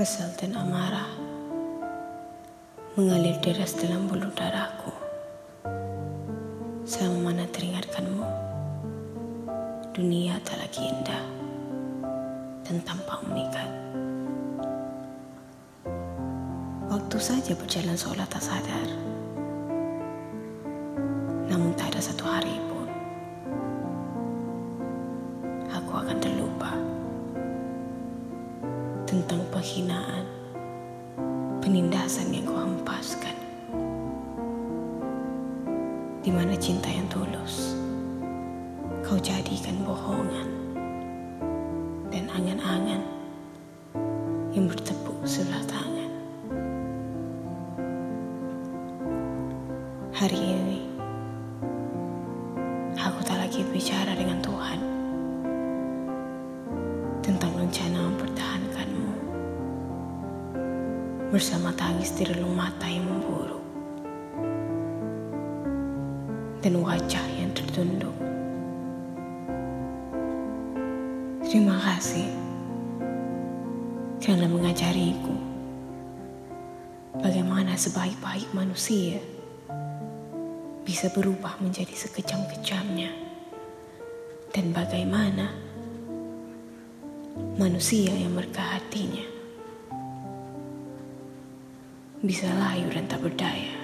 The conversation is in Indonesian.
Kesal dan amarah mengalir deras dalam bulu darahku. Selama mana teringatkanmu, dunia tak lagi indah dan tampak memikat. Waktu saja berjalan seolah tak sadar. Namun tak ada satu hari pun aku akan terlupa tentang penghinaan, penindasan yang kau hempaskan. Di mana cinta yang tulus kau jadikan bohongan dan angan-angan yang bertepuk sebelah tangan. Hari ini tentang rencana mempertahankanmu. Bersama tangis di relung mata yang memburuk. Dan wajah yang tertunduk. Terima kasih karena mengajariku bagaimana sebaik-baik manusia bisa berubah menjadi sekejam-kejamnya. Dan bagaimana manusia yang berkah hatinya bisa layu dan tak berdaya.